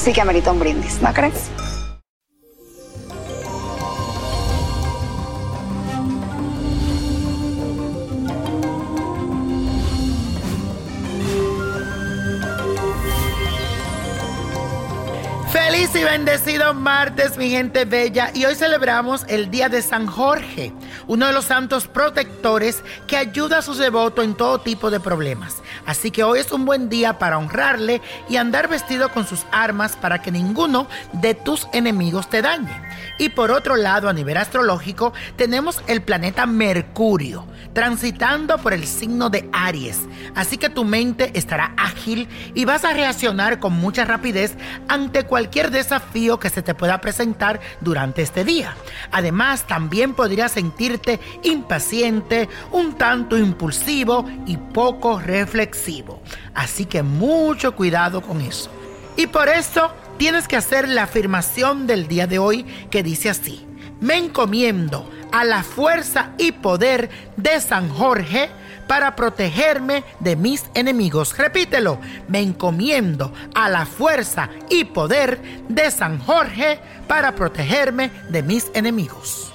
sí que amerita un brindis, ¿no crees? Feliz y bendecido martes, mi gente bella. Y hoy celebramos el Día de San Jorge, uno de los santos protectores que ayuda a sus devotos en todo tipo de problemas. Así que hoy es un buen día para honrarle y andar vestido con sus armas para que ninguno de tus enemigos te dañe. Y por otro lado, a nivel astrológico, tenemos el planeta Mercurio transitando por el signo de Aries. Así que tu mente estará ágil y vas a reaccionar con mucha rapidez ante cualquier desafío que se te pueda presentar durante este día. Además, también podrías sentirte impaciente, un tanto impulsivo y poco reflexivo. Así que mucho cuidado con eso. Y por eso tienes que hacer la afirmación del día de hoy que dice así. Me encomiendo a la fuerza y poder de San Jorge para protegerme de mis enemigos. Repítelo, me encomiendo a la fuerza y poder de San Jorge para protegerme de mis enemigos.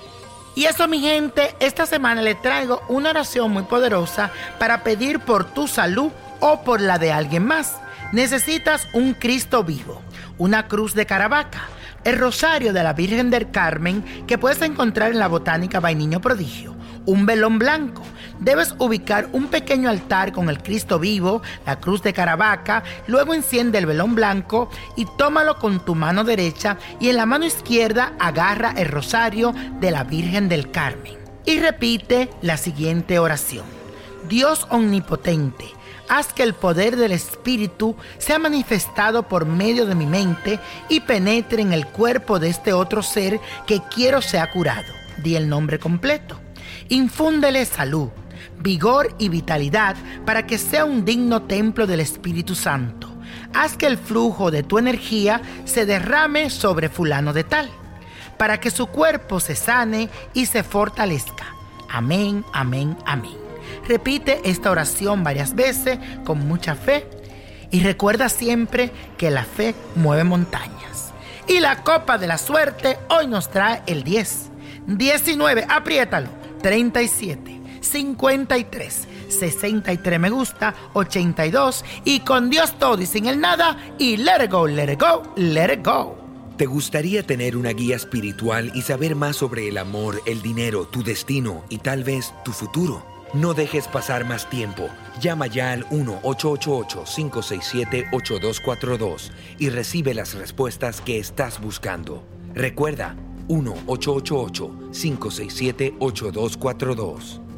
Y eso mi gente, esta semana le traigo una oración muy poderosa para pedir por tu salud o por la de alguien más. Necesitas un Cristo vivo, una cruz de Caravaca, el rosario de la Virgen del Carmen que puedes encontrar en la Botánica Vainiño Prodigio, un velón blanco. Debes ubicar un pequeño altar con el Cristo vivo, la cruz de Caravaca, luego enciende el velón blanco y tómalo con tu mano derecha y en la mano izquierda agarra el rosario de la Virgen del Carmen. Y repite la siguiente oración. Dios omnipotente, haz que el poder del Espíritu sea manifestado por medio de mi mente y penetre en el cuerpo de este otro ser que quiero sea curado. Di el nombre completo. Infúndele salud, vigor y vitalidad para que sea un digno templo del Espíritu Santo. Haz que el flujo de tu energía se derrame sobre fulano de tal, para que su cuerpo se sane y se fortalezca. Amén, amén, amén. Repite esta oración varias veces con mucha fe y recuerda siempre que la fe mueve montañas. Y la copa de la suerte hoy nos trae el 10, 19, apriétalo, 37, 53, 63 me gusta, 82 y con Dios todo y sin el nada y let go, let it go, let it go. ¿Te gustaría tener una guía espiritual y saber más sobre el amor, el dinero, tu destino y tal vez tu futuro? No dejes pasar más tiempo. Llama ya al 1-888-567-8242 y recibe las respuestas que estás buscando. Recuerda, 1-888-567-8242.